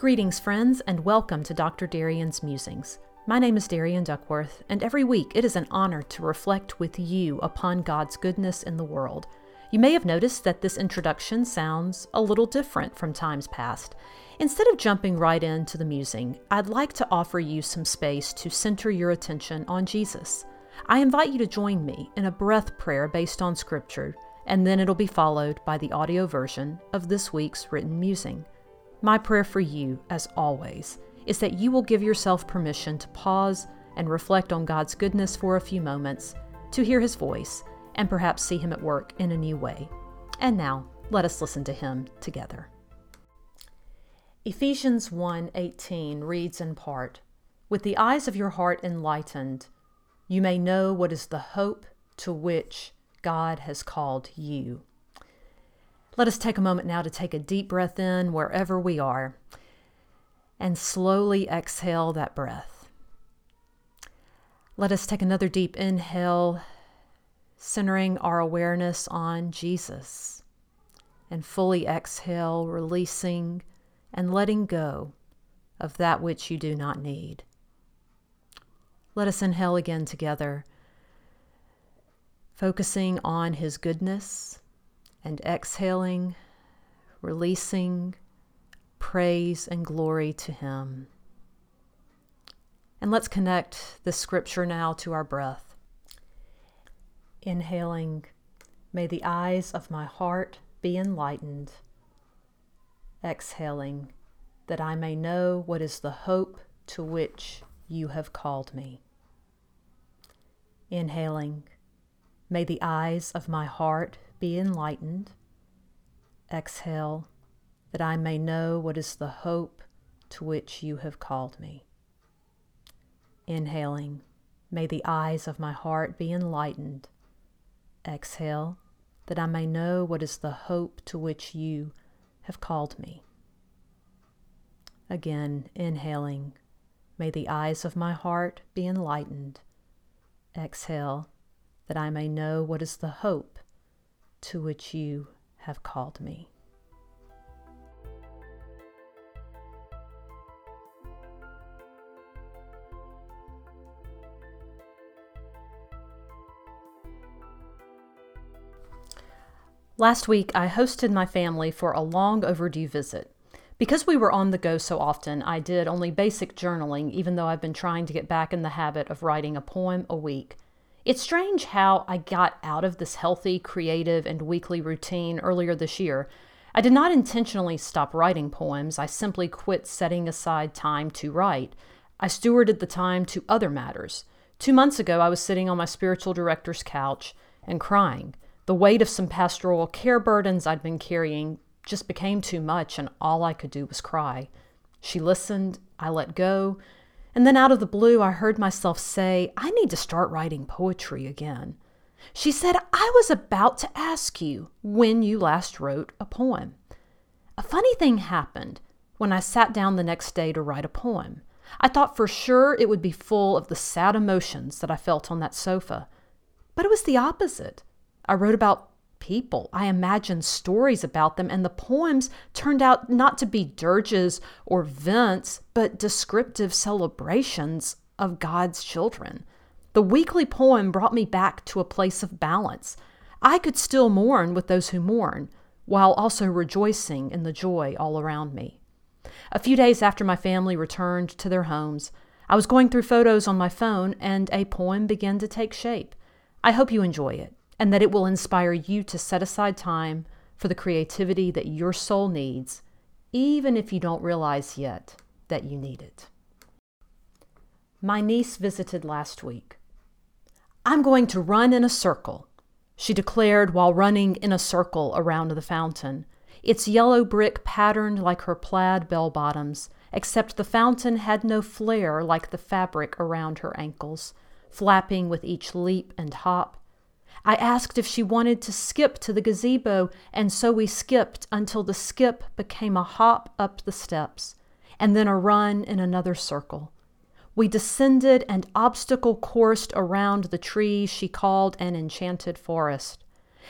Greetings, friends, and welcome to Dr. Darian's Musings. My name is Darian Duckworth, and every week it is an honor to reflect with you upon God's goodness in the world. You may have noticed that this introduction sounds a little different from times past. Instead of jumping right into the musing, I'd like to offer you some space to center your attention on Jesus. I invite you to join me in a breath prayer based on Scripture, and then it'll be followed by the audio version of this week's written musing. My prayer for you, as always, is that you will give yourself permission to pause and reflect on God's goodness for a few moments, to hear His voice, and perhaps see Him at work in a new way. And now, let us listen to Him together. Ephesians 1:18 reads in part, "With the eyes of your heart enlightened, you may know what is the hope to which God has called you." Let us take a moment now to take a deep breath in wherever we are and slowly exhale that breath. Let us take another deep inhale, centering our awareness on Jesus, and fully exhale, releasing and letting go of that which you do not need. Let us inhale again together, focusing on His goodness and exhaling, releasing praise and glory to Him. And let's connect the scripture now to our breath. Inhaling, may the eyes of my heart be enlightened. Exhaling, that I may know what is the hope to which you have called me. Inhaling, may the eyes of my heart be enlightened. Exhale, that I may know what is the hope to which you have called me. Inhaling, may the eyes of my heart be enlightened. Exhale, that I may know what is the hope to which you have called me. Again, inhaling, may the eyes of my heart be enlightened. Exhale, that I may know what is the hope to which you have called me. Last week, I hosted my family for a long overdue visit. Because we were on the go so often, I did only basic journaling, even though I've been trying to get back in the habit of writing a poem a week. It's strange how I got out of this healthy, creative, and weekly routine earlier this year. I did not intentionally stop writing poems, I simply quit setting aside time to write. I stewarded the time to other matters. Two months ago, I was sitting on my spiritual director's couch and crying. The weight of some pastoral care burdens I'd been carrying just became too much, and all I could do was cry. She listened, I let go, and then out of the blue, I heard myself say, I need to start writing poetry again. She said, I was about to ask you when you last wrote a poem. A funny thing happened when I sat down the next day to write a poem. I thought for sure it would be full of the sad emotions that I felt on that sofa. But it was the opposite. I wrote about people. I imagined stories about them, and the poems turned out not to be dirges or vents, but descriptive celebrations of God's children. The weekly poem brought me back to a place of balance. I could still mourn with those who mourn, while also rejoicing in the joy all around me. A few days after my family returned to their homes, I was going through photos on my phone and a poem began to take shape. I hope you enjoy it and that it will inspire you to set aside time for the creativity that your soul needs, even if you don't realize yet that you need it. My niece visited last week. I'm going to run in a circle, she declared while running in a circle around the fountain. Its yellow brick patterned like her plaid bell bottoms, except the fountain had no flare like the fabric around her ankles, flapping with each leap and hop I asked if she wanted to skip to the gazebo, and so we skipped until the skip became a hop up the steps, and then a run in another circle. We descended and obstacle coursed around the tree she called an enchanted forest.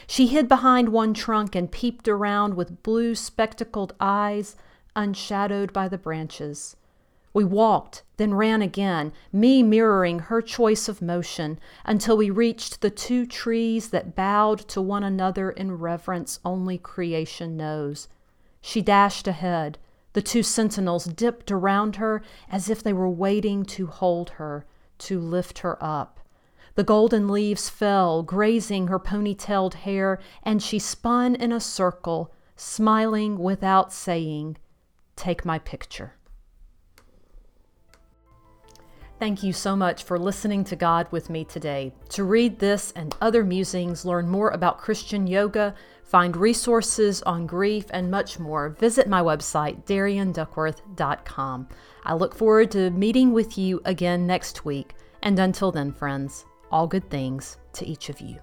She hid behind one trunk and peeped around with blue spectacled eyes, unshadowed by the branches. We walked, then ran again, me mirroring her choice of motion, until we reached the two trees that bowed to one another in reverence only creation knows. She dashed ahead. The two sentinels dipped around her as if they were waiting to hold her, to lift her up. The golden leaves fell, grazing her ponytailed hair, and she spun in a circle, smiling without saying, Take my picture. Thank you so much for listening to God with me today. To read this and other musings, learn more about Christian yoga, find resources on grief, and much more, visit my website, darianduckworth.com. I look forward to meeting with you again next week. And until then, friends, all good things to each of you.